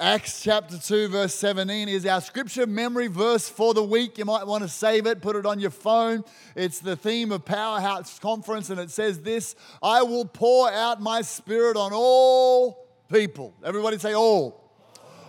Acts chapter 2, verse 17 is our scripture memory verse for the week. You might want to save it, put it on your phone. It's the theme of Powerhouse Conference, and it says this I will pour out my spirit on all people. Everybody say, all.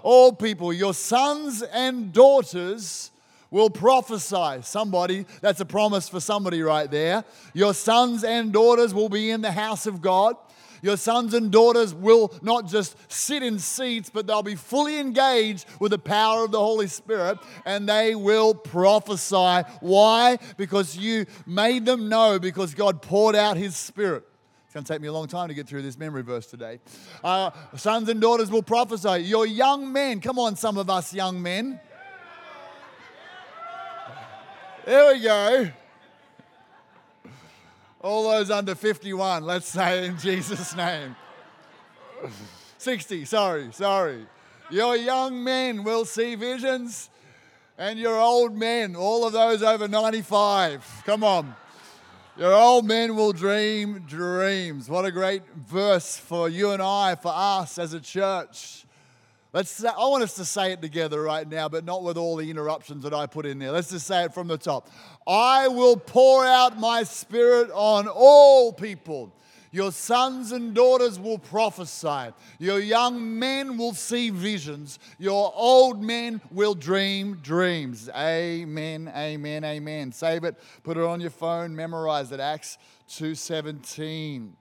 All people. Your sons and daughters will prophesy. Somebody, that's a promise for somebody right there. Your sons and daughters will be in the house of God. Your sons and daughters will not just sit in seats, but they'll be fully engaged with the power of the Holy Spirit and they will prophesy. Why? Because you made them know, because God poured out His Spirit. It's going to take me a long time to get through this memory verse today. Uh, sons and daughters will prophesy. Your young men, come on, some of us young men. There we go. All those under 51, let's say in Jesus' name. 60, sorry, sorry. Your young men will see visions, and your old men, all of those over 95, come on. Your old men will dream dreams. What a great verse for you and I, for us as a church. Let's I want us to say it together right now, but not with all the interruptions that I put in there. Let's just say it from the top. I will pour out my spirit on all people. Your sons and daughters will prophesy. Your young men will see visions. Your old men will dream dreams. Amen, amen, amen. Save it, put it on your phone, memorize it. Acts 2:17.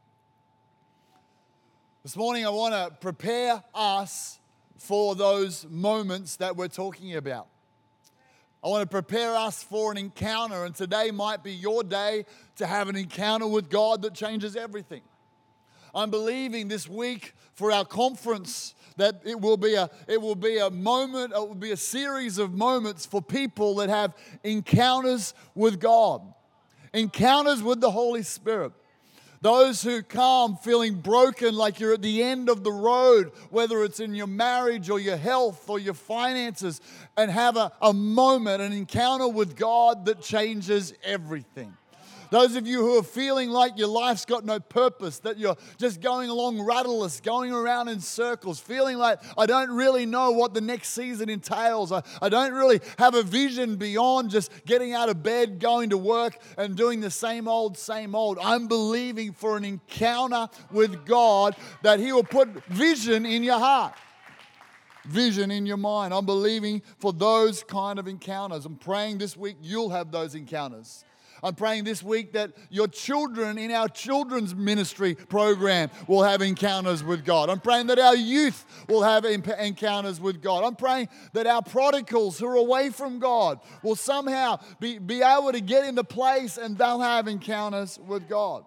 This morning I want to prepare us for those moments that we're talking about. I want to prepare us for an encounter, and today might be your day to have an encounter with God that changes everything. I'm believing this week for our conference that it will be a it will be a moment it will be a series of moments for people that have encounters with God encounters with the holy spirit those who come feeling broken, like you're at the end of the road, whether it's in your marriage or your health or your finances, and have a, a moment, an encounter with God that changes everything. Those of you who are feeling like your life's got no purpose, that you're just going along rudderless, going around in circles, feeling like I don't really know what the next season entails. I, I don't really have a vision beyond just getting out of bed, going to work, and doing the same old, same old. I'm believing for an encounter with God that He will put vision in your heart vision in your mind. I'm believing for those kind of encounters. I'm praying this week you'll have those encounters. I'm praying this week that your children in our children's ministry program will have encounters with God. I'm praying that our youth will have encounters with God. I'm praying that our prodigals who are away from God will somehow be, be able to get into place and they'll have encounters with God.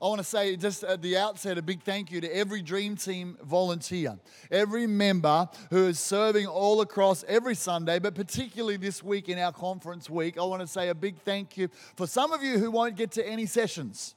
I want to say just at the outset a big thank you to every Dream Team volunteer, every member who is serving all across every Sunday, but particularly this week in our conference week. I want to say a big thank you for some of you who won't get to any sessions.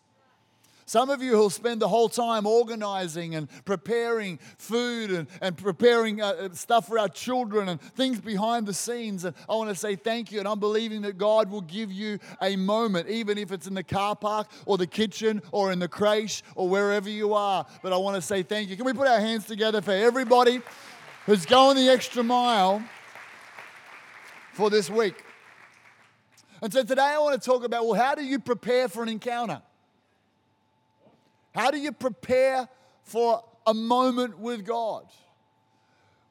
Some of you who'll spend the whole time organizing and preparing food and, and preparing uh, uh, stuff for our children and things behind the scenes. And I want to say thank you. And I'm believing that God will give you a moment, even if it's in the car park or the kitchen or in the creche or wherever you are. But I want to say thank you. Can we put our hands together for everybody who's going the extra mile for this week? And so today I want to talk about well, how do you prepare for an encounter? How do you prepare for a moment with God?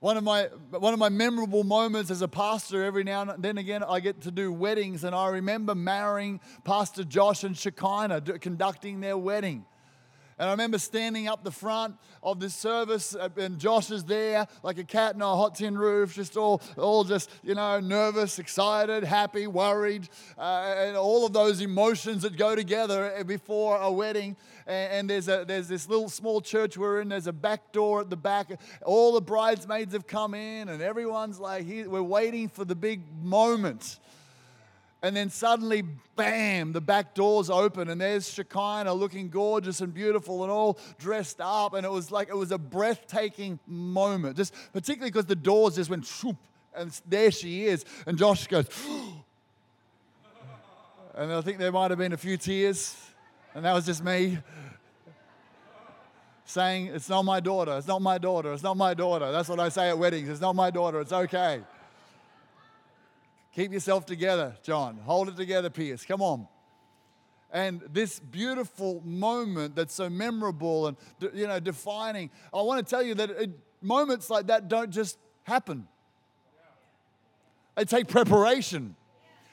One of my one of my memorable moments as a pastor, every now and then again, I get to do weddings, and I remember marrying Pastor Josh and Shekinah, conducting their wedding. And I remember standing up the front of this service, uh, and Josh is there like a cat in a hot tin roof, just all, all just, you know, nervous, excited, happy, worried, uh, and all of those emotions that go together before a wedding. And, and there's, a, there's this little small church we're in, there's a back door at the back. All the bridesmaids have come in, and everyone's like, we're waiting for the big moment. And then suddenly, bam, the back doors open, and there's Shekinah looking gorgeous and beautiful and all dressed up. And it was like it was a breathtaking moment, just particularly because the doors just went shoop, and there she is. And Josh goes, and I think there might have been a few tears, and that was just me. saying, It's not my daughter, it's not my daughter, it's not my daughter. That's what I say at weddings. It's not my daughter, it's okay. Keep yourself together, John. Hold it together, Pierce. Come on. And this beautiful moment that's so memorable and you know defining. I want to tell you that it, moments like that don't just happen. They take preparation.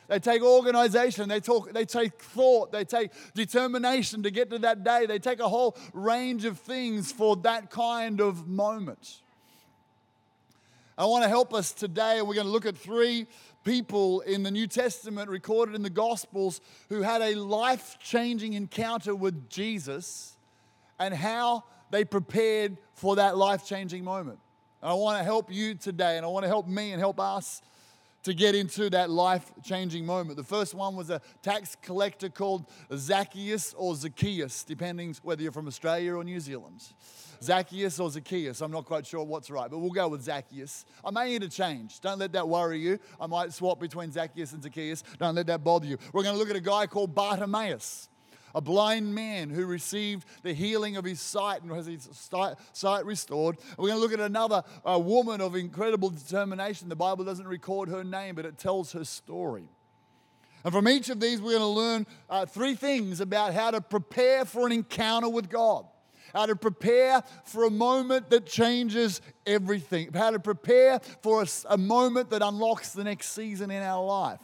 They take organization, they, talk, they take thought, they take determination to get to that day. They take a whole range of things for that kind of moment. I want to help us today, we're going to look at three people in the New Testament recorded in the Gospels who had a life changing encounter with Jesus and how they prepared for that life changing moment. And I want to help you today, and I want to help me and help us to get into that life changing moment. The first one was a tax collector called Zacchaeus or Zacchaeus, depending whether you're from Australia or New Zealand. Zacchaeus or Zacchaeus, I'm not quite sure what's right, but we'll go with Zacchaeus. I may need to change. Don't let that worry you. I might swap between Zacchaeus and Zacchaeus. Don't let that bother you. We're going to look at a guy called Bartimaeus a blind man who received the healing of his sight and has his sight restored. We're going to look at another woman of incredible determination. The Bible doesn't record her name, but it tells her story. And from each of these, we're going to learn uh, three things about how to prepare for an encounter with God, how to prepare for a moment that changes everything, how to prepare for a, a moment that unlocks the next season in our life.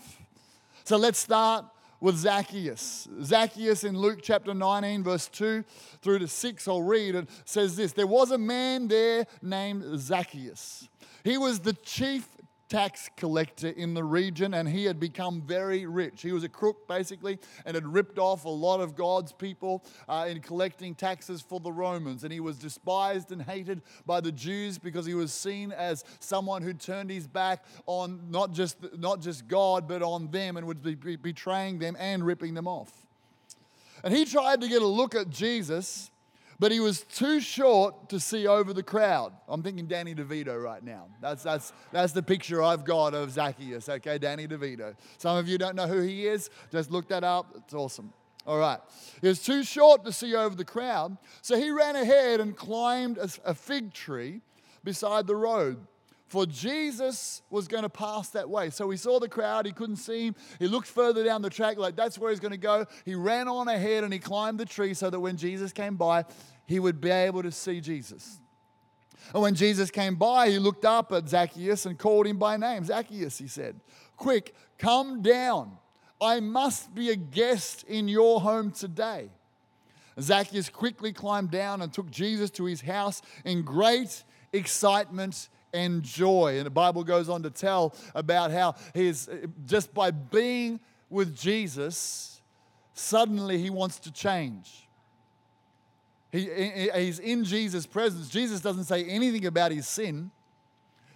So let's start with Zacchaeus. Zacchaeus in Luke chapter 19, verse 2 through to 6, I'll read. It says this There was a man there named Zacchaeus. He was the chief tax collector in the region and he had become very rich. He was a crook basically and had ripped off a lot of God's people uh, in collecting taxes for the Romans. And he was despised and hated by the Jews because he was seen as someone who turned his back on not just, not just God but on them and would be betraying them and ripping them off. And he tried to get a look at Jesus but he was too short to see over the crowd. I'm thinking Danny DeVito right now. That's, that's, that's the picture I've got of Zacchaeus, okay? Danny DeVito. Some of you don't know who he is. Just look that up. It's awesome. All right. He was too short to see over the crowd, so he ran ahead and climbed a, a fig tree beside the road. For Jesus was going to pass that way. So he saw the crowd, he couldn't see him. He looked further down the track, like that's where he's going to go. He ran on ahead and he climbed the tree so that when Jesus came by, he would be able to see Jesus. And when Jesus came by, he looked up at Zacchaeus and called him by name. Zacchaeus, he said, Quick, come down. I must be a guest in your home today. Zacchaeus quickly climbed down and took Jesus to his house in great excitement and joy. And the Bible goes on to tell about how he's just by being with Jesus, suddenly he wants to change. He, he's in Jesus' presence. Jesus doesn't say anything about his sin.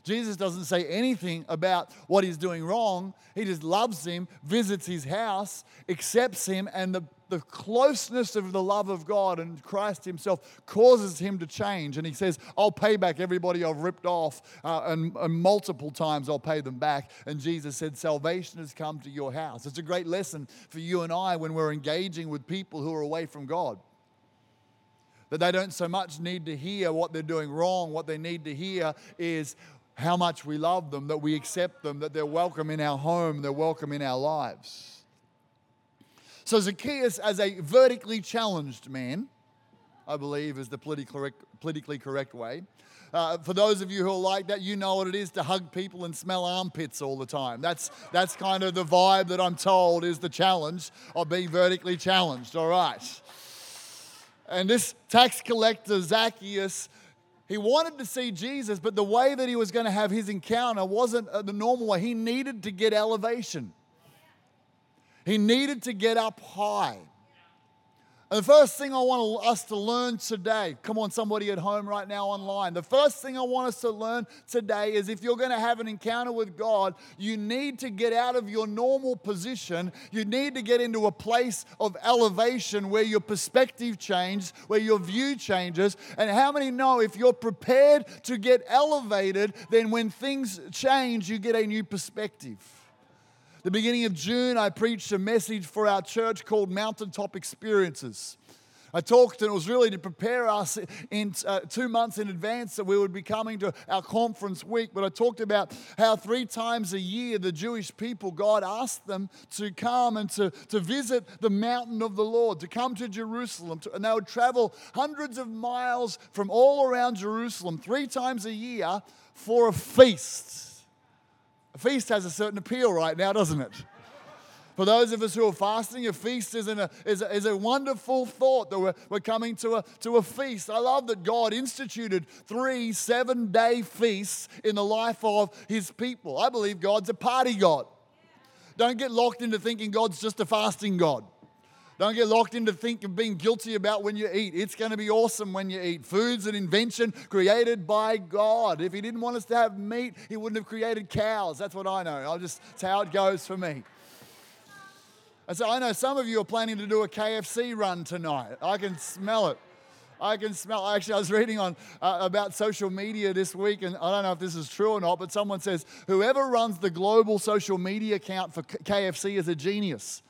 Jesus doesn't say anything about what he's doing wrong. He just loves him, visits his house, accepts him, and the, the closeness of the love of God and Christ himself causes him to change. And he says, I'll pay back everybody I've ripped off, uh, and, and multiple times I'll pay them back. And Jesus said, Salvation has come to your house. It's a great lesson for you and I when we're engaging with people who are away from God that they don't so much need to hear what they're doing wrong. What they need to hear is how much we love them, that we accept them, that they're welcome in our home, they're welcome in our lives. So, Zacchaeus, as a vertically challenged man, I believe is the politically correct, way. Uh, for those of you who are like that, you know what it is to hug people and smell armpits all the time. That's, that's kind of the vibe that I'm told is the challenge of being vertically challenged, all right. And this tax collector, Zacchaeus, he wanted to see Jesus, but the way that he was going to have his encounter wasn't uh, the normal way. He needed to get elevation, he needed to get up high. And the first thing I want us to learn today, come on, somebody at home right now online. The first thing I want us to learn today is if you're going to have an encounter with God, you need to get out of your normal position. You need to get into a place of elevation where your perspective changes, where your view changes. And how many know if you're prepared to get elevated, then when things change, you get a new perspective? The beginning of June, I preached a message for our church called Mountaintop Experiences. I talked, and it was really to prepare us in uh, two months in advance that we would be coming to our conference week. But I talked about how three times a year the Jewish people, God asked them to come and to, to visit the mountain of the Lord, to come to Jerusalem. To, and they would travel hundreds of miles from all around Jerusalem three times a year for a feast. A feast has a certain appeal right now, doesn't it? For those of us who are fasting, a feast is, a, is, a, is a wonderful thought that we're, we're coming to a, to a feast. I love that God instituted three seven day feasts in the life of his people. I believe God's a party God. Don't get locked into thinking God's just a fasting God. Don't get locked into thinking you're being guilty about when you eat. It's going to be awesome when you eat. Food's an invention created by God. If He didn't want us to have meat, He wouldn't have created cows. That's what I know. I'll just, that's how it goes for me. And so I know some of you are planning to do a KFC run tonight. I can smell it. I can smell. Actually, I was reading on uh, about social media this week, and I don't know if this is true or not, but someone says whoever runs the global social media account for KFC is a genius.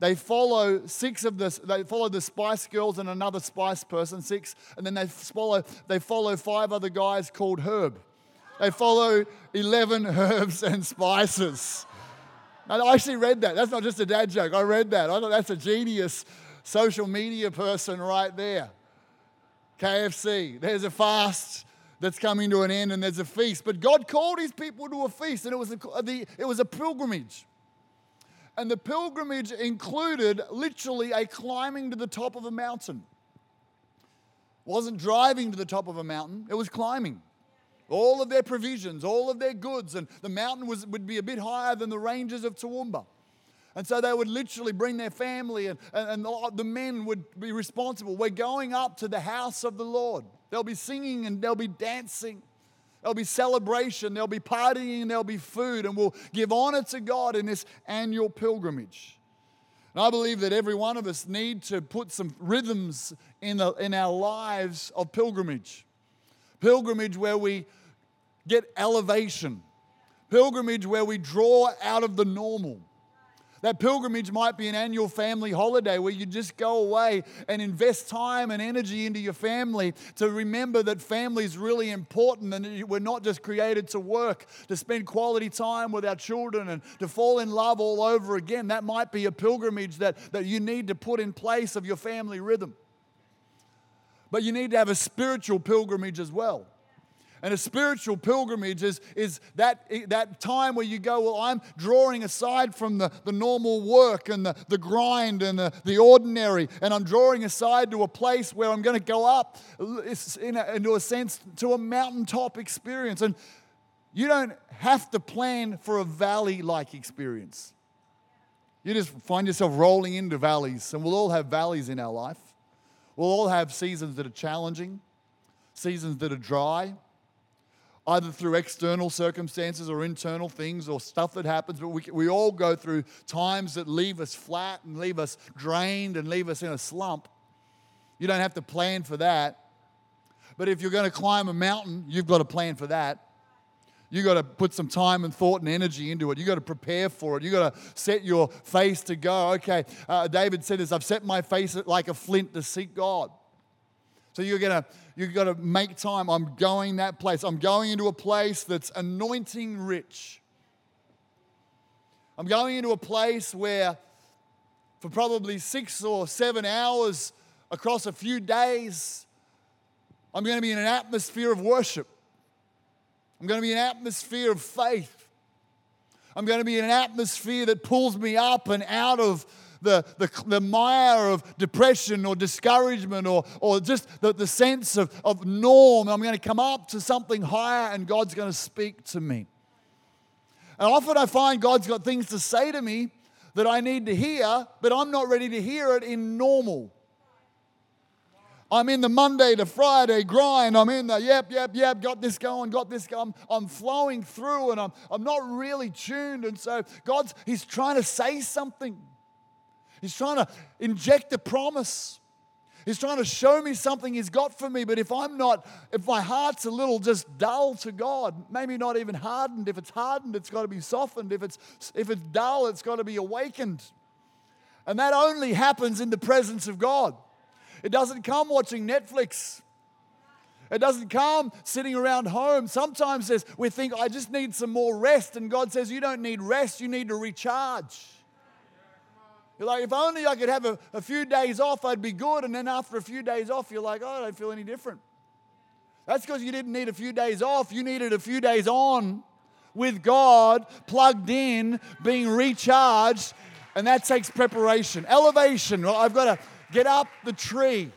They follow six of the they follow the Spice Girls and another Spice person, six, and then they follow they follow five other guys called Herb. They follow eleven herbs and spices. I actually read that. That's not just a dad joke. I read that. I thought that's a genius social media person right there. KFC. There's a fast that's coming to an end and there's a feast. But God called his people to a feast and it was a, the, it was a pilgrimage. And the pilgrimage included literally a climbing to the top of a mountain. It wasn't driving to the top of a mountain, it was climbing all of their provisions, all of their goods, and the mountain was, would be a bit higher than the ranges of Toowoomba. And so they would literally bring their family, and, and, and the men would be responsible. We're going up to the house of the Lord. They'll be singing and they'll be dancing. There'll be celebration, there'll be partying, there'll be food, and we'll give honor to God in this annual pilgrimage. And I believe that every one of us need to put some rhythms in, the, in our lives of pilgrimage. Pilgrimage where we get elevation. Pilgrimage where we draw out of the normal. That pilgrimage might be an annual family holiday where you just go away and invest time and energy into your family to remember that family is really important and we're not just created to work, to spend quality time with our children and to fall in love all over again. That might be a pilgrimage that, that you need to put in place of your family rhythm. But you need to have a spiritual pilgrimage as well. And a spiritual pilgrimage is, is that, that time where you go, Well, I'm drawing aside from the, the normal work and the, the grind and the, the ordinary, and I'm drawing aside to a place where I'm going to go up, in a, into a sense, to a mountaintop experience. And you don't have to plan for a valley like experience. You just find yourself rolling into valleys, and we'll all have valleys in our life. We'll all have seasons that are challenging, seasons that are dry either through external circumstances or internal things or stuff that happens, but we, we all go through times that leave us flat and leave us drained and leave us in a slump. You don't have to plan for that. But if you're going to climb a mountain, you've got to plan for that. You've got to put some time and thought and energy into it. You've got to prepare for it. You've got to set your face to go. Okay, uh, David said this I've set my face like a flint to seek God. So you're gonna you've got to make time. I'm going that place. I'm going into a place that's anointing rich. I'm going into a place where for probably six or seven hours across a few days, I'm going to be in an atmosphere of worship. I'm going to be in an atmosphere of faith. I'm going to be in an atmosphere that pulls me up and out of the, the, the mire of depression or discouragement or, or just the, the sense of, of norm. I'm going to come up to something higher and God's going to speak to me. And often I find God's got things to say to me that I need to hear, but I'm not ready to hear it in normal. I'm in the Monday to Friday grind. I'm in the yep, yep, yep, got this going, got this going. I'm, I'm flowing through and I'm, I'm not really tuned. And so God's, He's trying to say something. He's trying to inject a promise. He's trying to show me something He's got for me. But if I'm not, if my heart's a little just dull to God, maybe not even hardened. If it's hardened, it's got to be softened. If it's if it's dull, it's got to be awakened. And that only happens in the presence of God. It doesn't come watching Netflix. It doesn't come sitting around home. Sometimes we think I just need some more rest, and God says you don't need rest, you need to recharge. You're like, if only I could have a, a few days off, I'd be good. And then after a few days off, you're like, oh, I don't feel any different. That's because you didn't need a few days off, you needed a few days on with God, plugged in, being recharged, and that takes preparation. Elevation. Well, I've got to get up the tree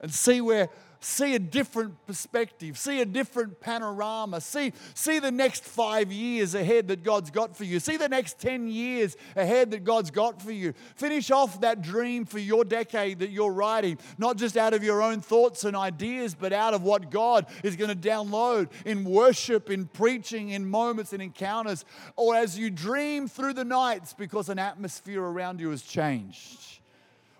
and see where see a different perspective, see a different panorama, see, see the next five years ahead that God's got for you, see the next 10 years ahead that God's got for you. Finish off that dream for your decade that you're writing, not just out of your own thoughts and ideas, but out of what God is going to download in worship, in preaching, in moments and encounters, or as you dream through the nights because an atmosphere around you has changed.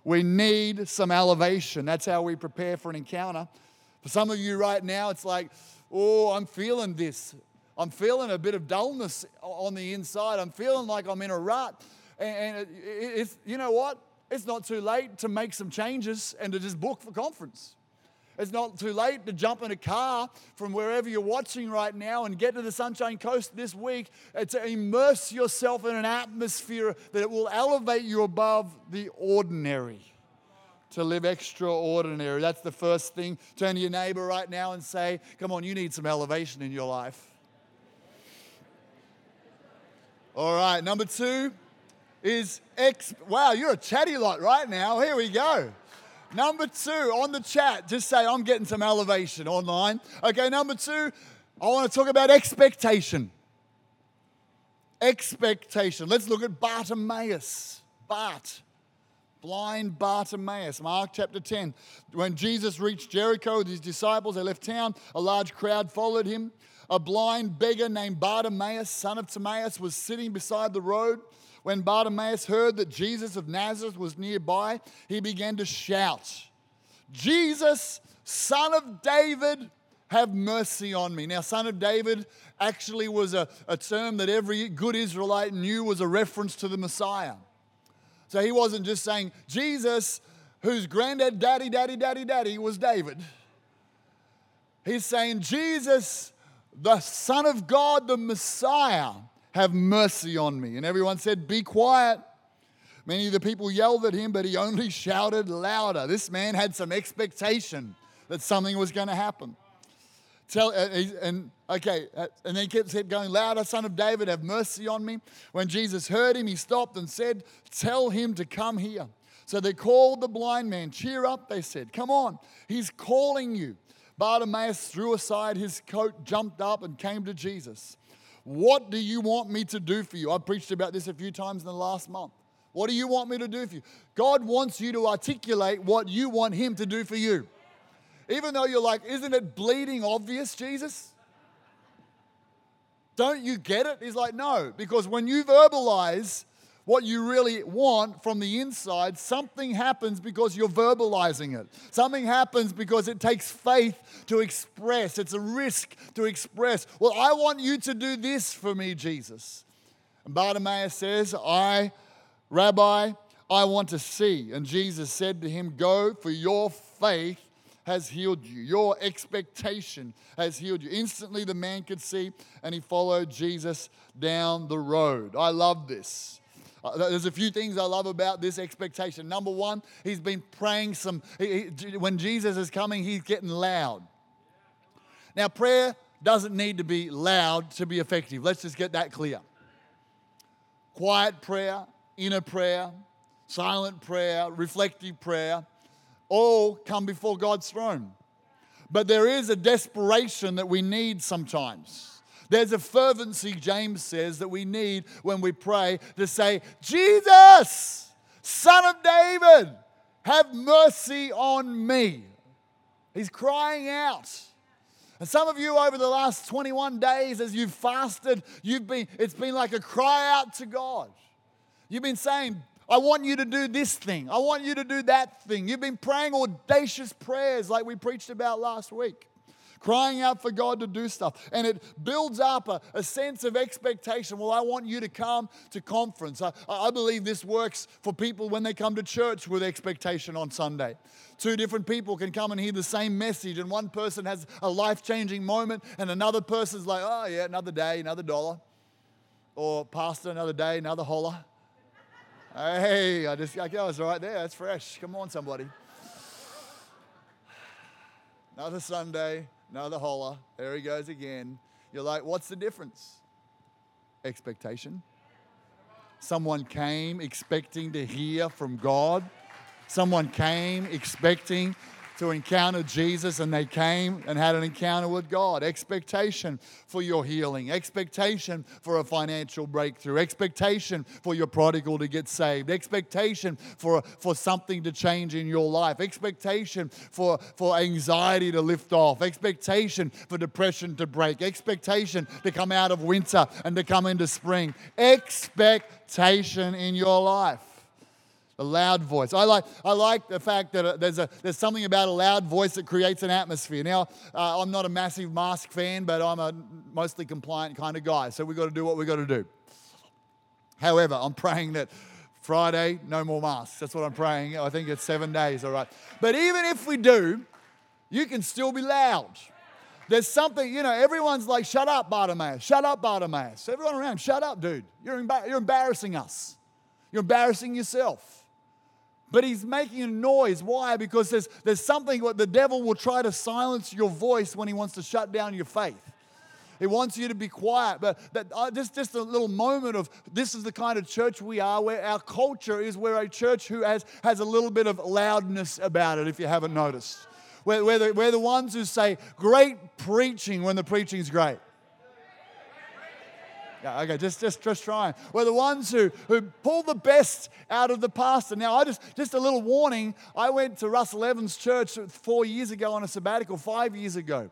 We need some elevation. That's how we prepare for an encounter. For some of you right now, it's like, oh, I'm feeling this. I'm feeling a bit of dullness on the inside. I'm feeling like I'm in a rut. And it's, you know what? It's not too late to make some changes and to just book for conference. It's not too late to jump in a car from wherever you're watching right now and get to the Sunshine Coast this week to immerse yourself in an atmosphere that will elevate you above the ordinary. To live extraordinary. That's the first thing. Turn to your neighbor right now and say, Come on, you need some elevation in your life. All right, number two is ex. Wow, you're a chatty lot right now. Here we go. Number two, on the chat, just say, I'm getting some elevation online. Okay, number two, I want to talk about expectation. Expectation. Let's look at Bartimaeus. Bart. Blind Bartimaeus. Mark chapter 10. When Jesus reached Jericho with his disciples, they left town. A large crowd followed him. A blind beggar named Bartimaeus, son of Timaeus, was sitting beside the road. When Bartimaeus heard that Jesus of Nazareth was nearby, he began to shout, Jesus, son of David, have mercy on me. Now, son of David actually was a, a term that every good Israelite knew was a reference to the Messiah. So he wasn't just saying, Jesus, whose granddad, daddy, daddy, daddy, daddy was David. He's saying, Jesus, the Son of God, the Messiah, have mercy on me. And everyone said, Be quiet. Many of the people yelled at him, but he only shouted louder. This man had some expectation that something was going to happen. Tell, uh, and okay, uh, and then he kept going louder, Son of David, have mercy on me. When Jesus heard him, he stopped and said, Tell him to come here. So they called the blind man. Cheer up, they said. Come on, he's calling you. Bartimaeus threw aside his coat, jumped up, and came to Jesus. What do you want me to do for you? I've preached about this a few times in the last month. What do you want me to do for you? God wants you to articulate what you want Him to do for you. Even though you're like, isn't it bleeding obvious, Jesus? Don't you get it? He's like, no, because when you verbalize what you really want from the inside, something happens because you're verbalizing it. Something happens because it takes faith to express. It's a risk to express. Well, I want you to do this for me, Jesus. And Bartimaeus says, I, Rabbi, I want to see. And Jesus said to him, Go, for your faith has healed you. Your expectation has healed you. Instantly, the man could see, and he followed Jesus down the road. I love this. Uh, there's a few things I love about this expectation. Number one, he's been praying some, he, he, when Jesus is coming, he's getting loud. Now, prayer doesn't need to be loud to be effective. Let's just get that clear. Quiet prayer, inner prayer, silent prayer, reflective prayer, all come before God's throne. But there is a desperation that we need sometimes. There's a fervency, James says, that we need when we pray to say, Jesus, Son of David, have mercy on me. He's crying out. And some of you over the last 21 days, as you've fasted, you've been, it's been like a cry out to God. You've been saying, I want you to do this thing. I want you to do that thing. You've been praying audacious prayers like we preached about last week. Crying out for God to do stuff. And it builds up a, a sense of expectation. Well, I want you to come to conference. I, I believe this works for people when they come to church with expectation on Sunday. Two different people can come and hear the same message, and one person has a life changing moment, and another person's like, oh, yeah, another day, another dollar. Or, Pastor, another day, another holler. Hey, I just, I was right there. That's fresh. Come on, somebody. Another Sunday, another holler. There he goes again. You're like, what's the difference? Expectation. Someone came expecting to hear from God. Someone came expecting to encounter Jesus and they came and had an encounter with God. Expectation for your healing, expectation for a financial breakthrough, expectation for your prodigal to get saved, expectation for, for something to change in your life, expectation for, for anxiety to lift off, expectation for depression to break, expectation to come out of winter and to come into spring, expectation in your life. A loud voice. I like, I like the fact that uh, there's, a, there's something about a loud voice that creates an atmosphere. Now, uh, I'm not a massive mask fan, but I'm a mostly compliant kind of guy. So we've got to do what we've got to do. However, I'm praying that Friday, no more masks. That's what I'm praying. I think it's seven days, all right. But even if we do, you can still be loud. There's something, you know, everyone's like, shut up, Bartimaeus. Shut up, Bartimaeus. Everyone around, shut up, dude. You're, you're embarrassing us. You're embarrassing yourself. But he's making a noise. Why? Because there's, there's something what the devil will try to silence your voice when he wants to shut down your faith. He wants you to be quiet. But that, uh, just, just a little moment of this is the kind of church we are, where our culture is we're a church who has, has a little bit of loudness about it, if you haven't noticed. We're, we're, the, we're the ones who say great preaching when the preaching's great. Yeah, okay, just, just, just trying. We're the ones who, who pull the best out of the pastor. Now, I just, just a little warning. I went to Russell Evans Church four years ago on a sabbatical, five years ago.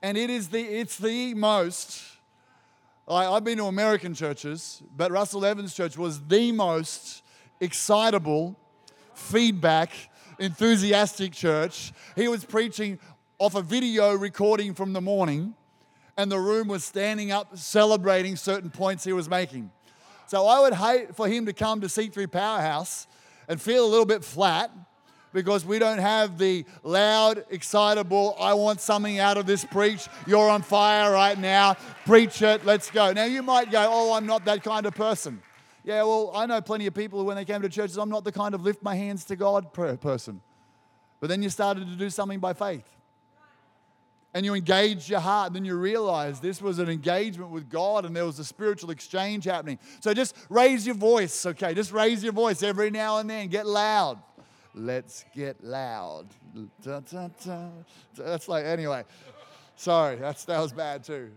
And it is the, it's the most, I, I've been to American churches, but Russell Evans Church was the most excitable, feedback, enthusiastic church. He was preaching off a video recording from the morning and the room was standing up celebrating certain points he was making. So I would hate for him to come to C3 Powerhouse and feel a little bit flat because we don't have the loud, excitable, I want something out of this preach. You're on fire right now. Preach it. Let's go. Now you might go, oh, I'm not that kind of person. Yeah, well, I know plenty of people who, when they came to churches, I'm not the kind of lift my hands to God person. But then you started to do something by faith and you engage your heart, and then you realize this was an engagement with God and there was a spiritual exchange happening. So just raise your voice, okay? Just raise your voice every now and then. Get loud. Let's get loud. Da, da, da. That's like, anyway. Sorry, that's, that was bad too.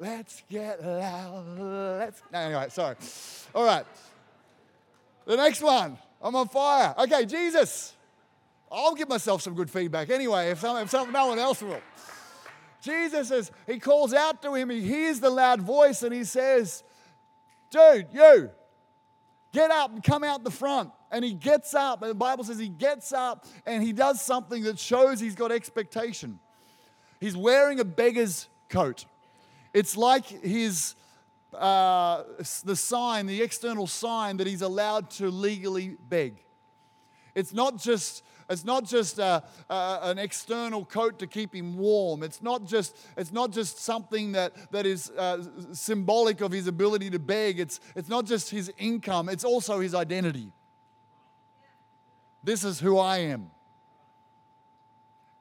Let's get loud. Let's, anyway, sorry. All right. The next one. I'm on fire. Okay, Jesus. I'll give myself some good feedback anyway if, some, if some, no one else will. Jesus is, he calls out to him, he hears the loud voice, and he says, Dude, you, get up and come out the front. And he gets up, and the Bible says he gets up and he does something that shows he's got expectation. He's wearing a beggar's coat. It's like his uh, the sign, the external sign that he's allowed to legally beg. It's not just it's not just a, a, an external coat to keep him warm. It's not just, it's not just something that, that is uh, symbolic of his ability to beg. It's, it's not just his income, it's also his identity. This is who I am.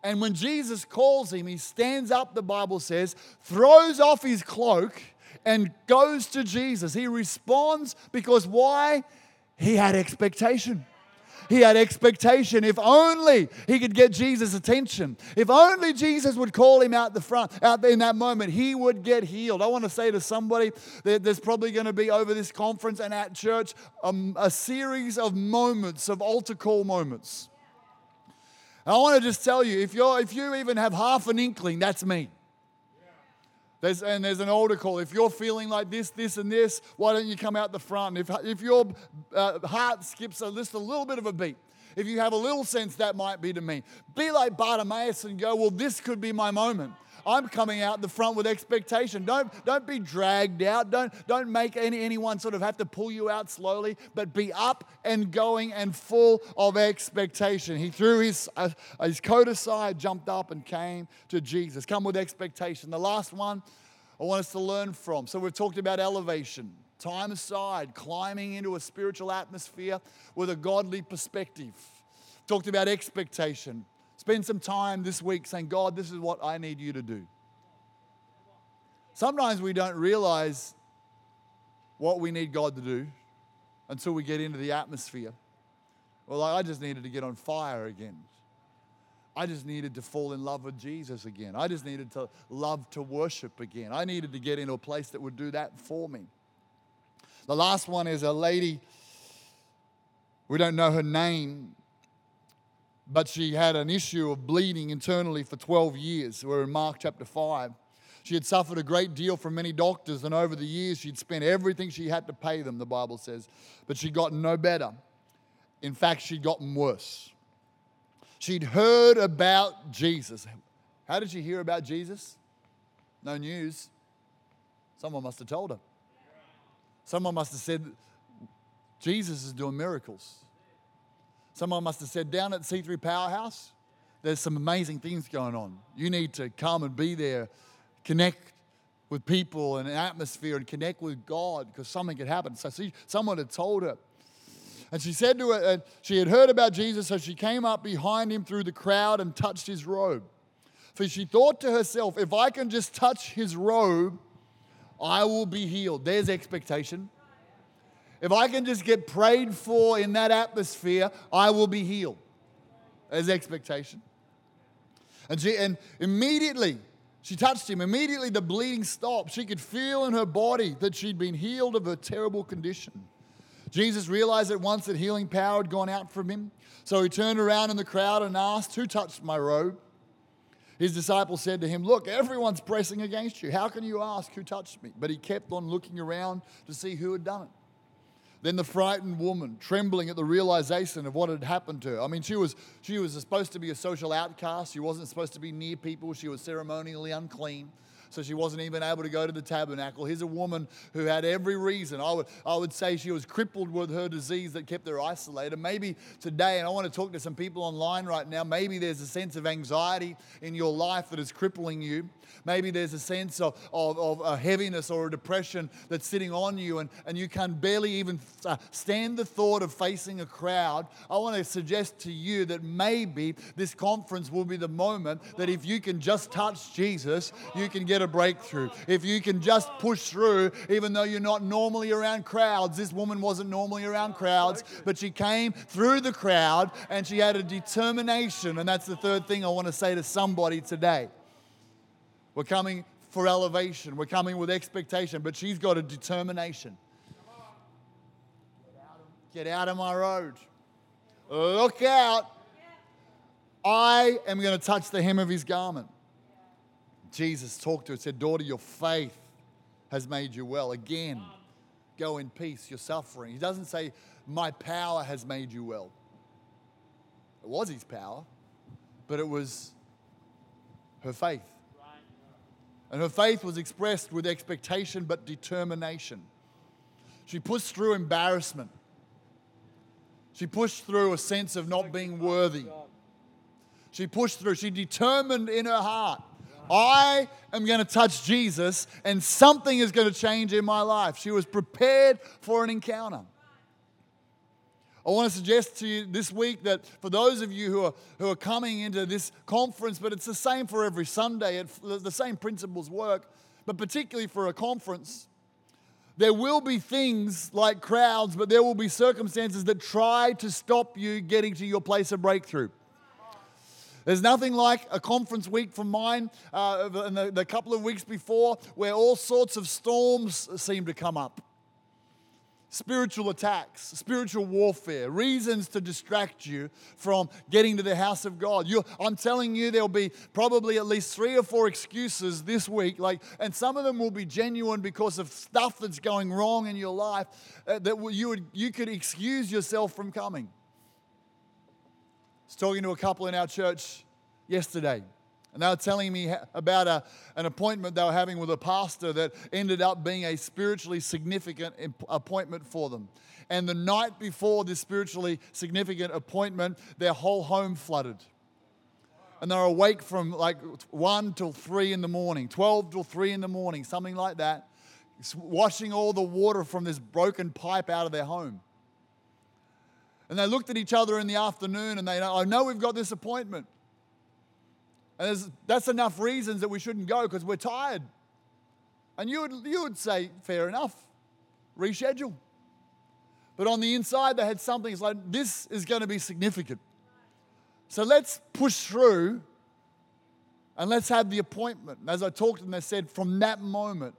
And when Jesus calls him, he stands up, the Bible says, throws off his cloak, and goes to Jesus. He responds because why? He had expectation. He had expectation. If only he could get Jesus' attention. If only Jesus would call him out the front, out there in that moment, he would get healed. I want to say to somebody that there's probably going to be over this conference and at church um, a series of moments, of altar call moments. And I want to just tell you, if, you're, if you even have half an inkling, that's me. There's, and there's an altar call. If you're feeling like this, this, and this, why don't you come out the front? If, if your uh, heart skips a, just a little bit of a beat, if you have a little sense that might be to me, be like Bartimaeus and go, well, this could be my moment. I'm coming out the front with expectation. Don't, don't be dragged out. Don't, don't make any, anyone sort of have to pull you out slowly, but be up and going and full of expectation. He threw his, uh, his coat aside, jumped up, and came to Jesus. Come with expectation. The last one I want us to learn from. So we've talked about elevation time aside, climbing into a spiritual atmosphere with a godly perspective. Talked about expectation. Spend some time this week saying, God, this is what I need you to do. Sometimes we don't realize what we need God to do until we get into the atmosphere. Well, I just needed to get on fire again. I just needed to fall in love with Jesus again. I just needed to love to worship again. I needed to get into a place that would do that for me. The last one is a lady, we don't know her name, but she had an issue of bleeding internally for 12 years. We're in Mark chapter 5. She had suffered a great deal from many doctors, and over the years, she'd spent everything she had to pay them, the Bible says, but she'd gotten no better. In fact, she'd gotten worse. She'd heard about Jesus. How did she hear about Jesus? No news. Someone must have told her. Someone must have said, Jesus is doing miracles. Someone must have said, down at C3 Powerhouse, there's some amazing things going on. You need to come and be there, connect with people and an atmosphere and connect with God because something could happen. So see, someone had told her. And she said to her, she had heard about Jesus, so she came up behind him through the crowd and touched his robe. For she thought to herself, if I can just touch his robe, I will be healed. There's expectation. If I can just get prayed for in that atmosphere, I will be healed. There's expectation. And, she, and immediately, she touched him. Immediately, the bleeding stopped. She could feel in her body that she'd been healed of her terrible condition. Jesus realized at once that healing power had gone out from him. So he turned around in the crowd and asked, Who touched my robe? His disciples said to him, Look, everyone's pressing against you. How can you ask who touched me? But he kept on looking around to see who had done it. Then the frightened woman, trembling at the realization of what had happened to her. I mean, she was, she was supposed to be a social outcast. She wasn't supposed to be near people. She was ceremonially unclean so she wasn't even able to go to the tabernacle. Here's a woman who had every reason. I would, I would say she was crippled with her disease that kept her isolated. Maybe today, and I want to talk to some people online right now, maybe there's a sense of anxiety in your life that is crippling you. Maybe there's a sense of, of, of a heaviness or a depression that's sitting on you, and, and you can barely even uh, stand the thought of facing a crowd. I want to suggest to you that maybe this conference will be the moment that if you can just touch Jesus, you can get a breakthrough. If you can just push through, even though you're not normally around crowds, this woman wasn't normally around crowds, but she came through the crowd and she had a determination. And that's the third thing I want to say to somebody today. We're coming for elevation, we're coming with expectation, but she's got a determination. Get out of my road. Look out. I am going to touch the hem of his garment. Jesus talked to her, said, Daughter, your faith has made you well. Again, go in peace, you're suffering. He doesn't say, My power has made you well. It was his power, but it was her faith. And her faith was expressed with expectation but determination. She pushed through embarrassment. She pushed through a sense of not being worthy. She pushed through, she determined in her heart I am going to touch Jesus and something is going to change in my life. She was prepared for an encounter. I want to suggest to you this week that for those of you who are, who are coming into this conference, but it's the same for every Sunday, it, the same principles work, but particularly for a conference, there will be things like crowds, but there will be circumstances that try to stop you getting to your place of breakthrough. There's nothing like a conference week from mine uh, the, the couple of weeks before where all sorts of storms seem to come up spiritual attacks, spiritual warfare, reasons to distract you from getting to the house of God. you I'm telling you, there'll be probably at least three or four excuses this week, like, and some of them will be genuine because of stuff that's going wrong in your life uh, that you would you could excuse yourself from coming. I was talking to a couple in our church yesterday, and they were telling me about a, an appointment they were having with a pastor that ended up being a spiritually significant appointment for them. And the night before this spiritually significant appointment, their whole home flooded. And they're awake from like 1 till 3 in the morning, 12 till 3 in the morning, something like that, washing all the water from this broken pipe out of their home. And they looked at each other in the afternoon and they, I know we've got this appointment. And that's enough reasons that we shouldn't go because we're tired. And you would, you would say, fair enough, reschedule. But on the inside, they had something, it's like, this is going to be significant. So let's push through and let's have the appointment. And as I talked to them, they said, from that moment,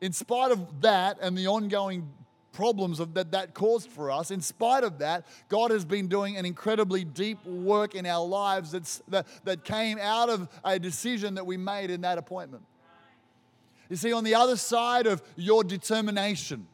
in spite of that and the ongoing problems of that that caused for us, in spite of that, God has been doing an incredibly deep work in our lives that's, that, that came out of a decision that we made in that appointment. You see, on the other side of your determination,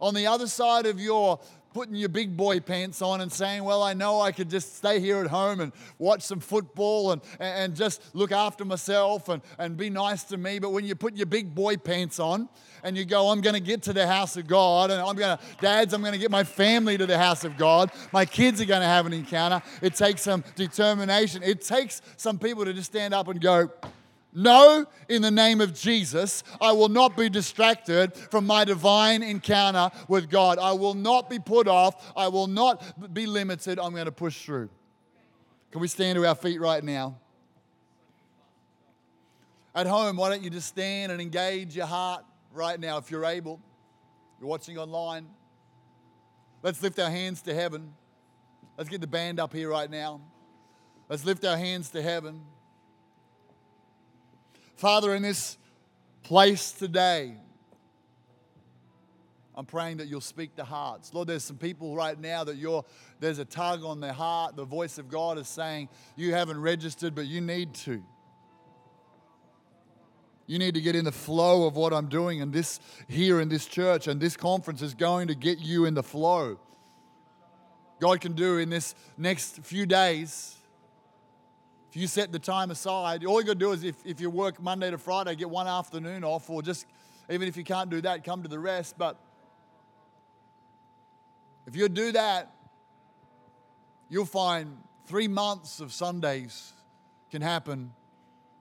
on the other side of your putting your big boy pants on and saying, Well, I know I could just stay here at home and watch some football and, and just look after myself and, and be nice to me. But when you put your big boy pants on and you go, I'm going to get to the house of God and I'm going to, dads, I'm going to get my family to the house of God. My kids are going to have an encounter. It takes some determination. It takes some people to just stand up and go, no, in the name of Jesus, I will not be distracted from my divine encounter with God. I will not be put off. I will not be limited. I'm going to push through. Can we stand to our feet right now? At home, why don't you just stand and engage your heart right now if you're able? You're watching online. Let's lift our hands to heaven. Let's get the band up here right now. Let's lift our hands to heaven. Father, in this place today, I'm praying that you'll speak to hearts. Lord, there's some people right now that you're, there's a tug on their heart. The voice of God is saying, You haven't registered, but you need to. You need to get in the flow of what I'm doing and this here in this church and this conference is going to get you in the flow. God can do in this next few days if you set the time aside, all you got to do is if, if you work Monday to Friday, get one afternoon off, or just, even if you can't do that, come to the rest. But if you do that, you'll find three months of Sundays can happen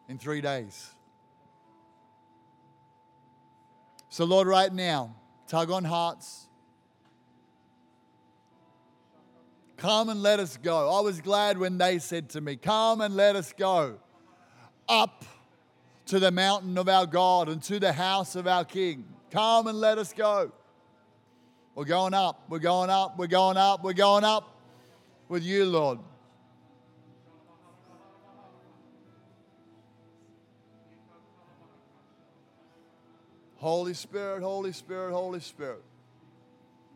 in three days. So, Lord, right now, tug on hearts. Come and let us go. I was glad when they said to me, Come and let us go up to the mountain of our God and to the house of our King. Come and let us go. We're going up, we're going up, we're going up, we're going up with you, Lord. Holy Spirit, Holy Spirit, Holy Spirit.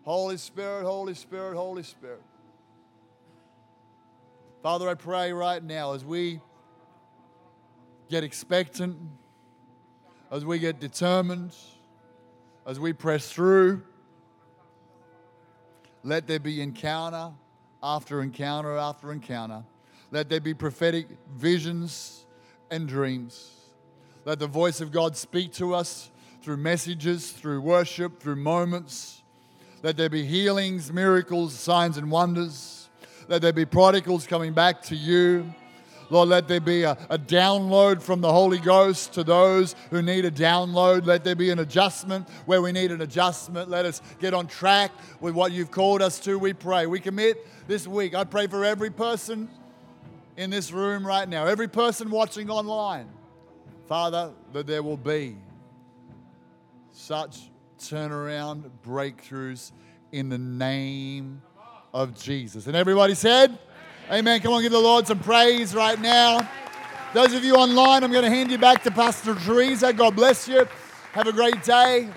Holy Spirit, Holy Spirit, Holy Spirit. Father, I pray right now as we get expectant, as we get determined, as we press through, let there be encounter after encounter after encounter. Let there be prophetic visions and dreams. Let the voice of God speak to us through messages, through worship, through moments. Let there be healings, miracles, signs, and wonders. Let there be prodigals coming back to you. Lord, let there be a, a, download from the Holy Ghost to those who need a download. Let there be an adjustment where we need an adjustment. Let us get on track with what you've called us to, we pray. We commit this week. I pray for every person in this room right now, every person watching online. Father, that there will be such turnaround breakthroughs in the name of Jesus. And everybody said, Amen. Come on, give the Lord some praise right now. Those of you online, I'm going to hand you back to Pastor Teresa. God bless you. Have a great day.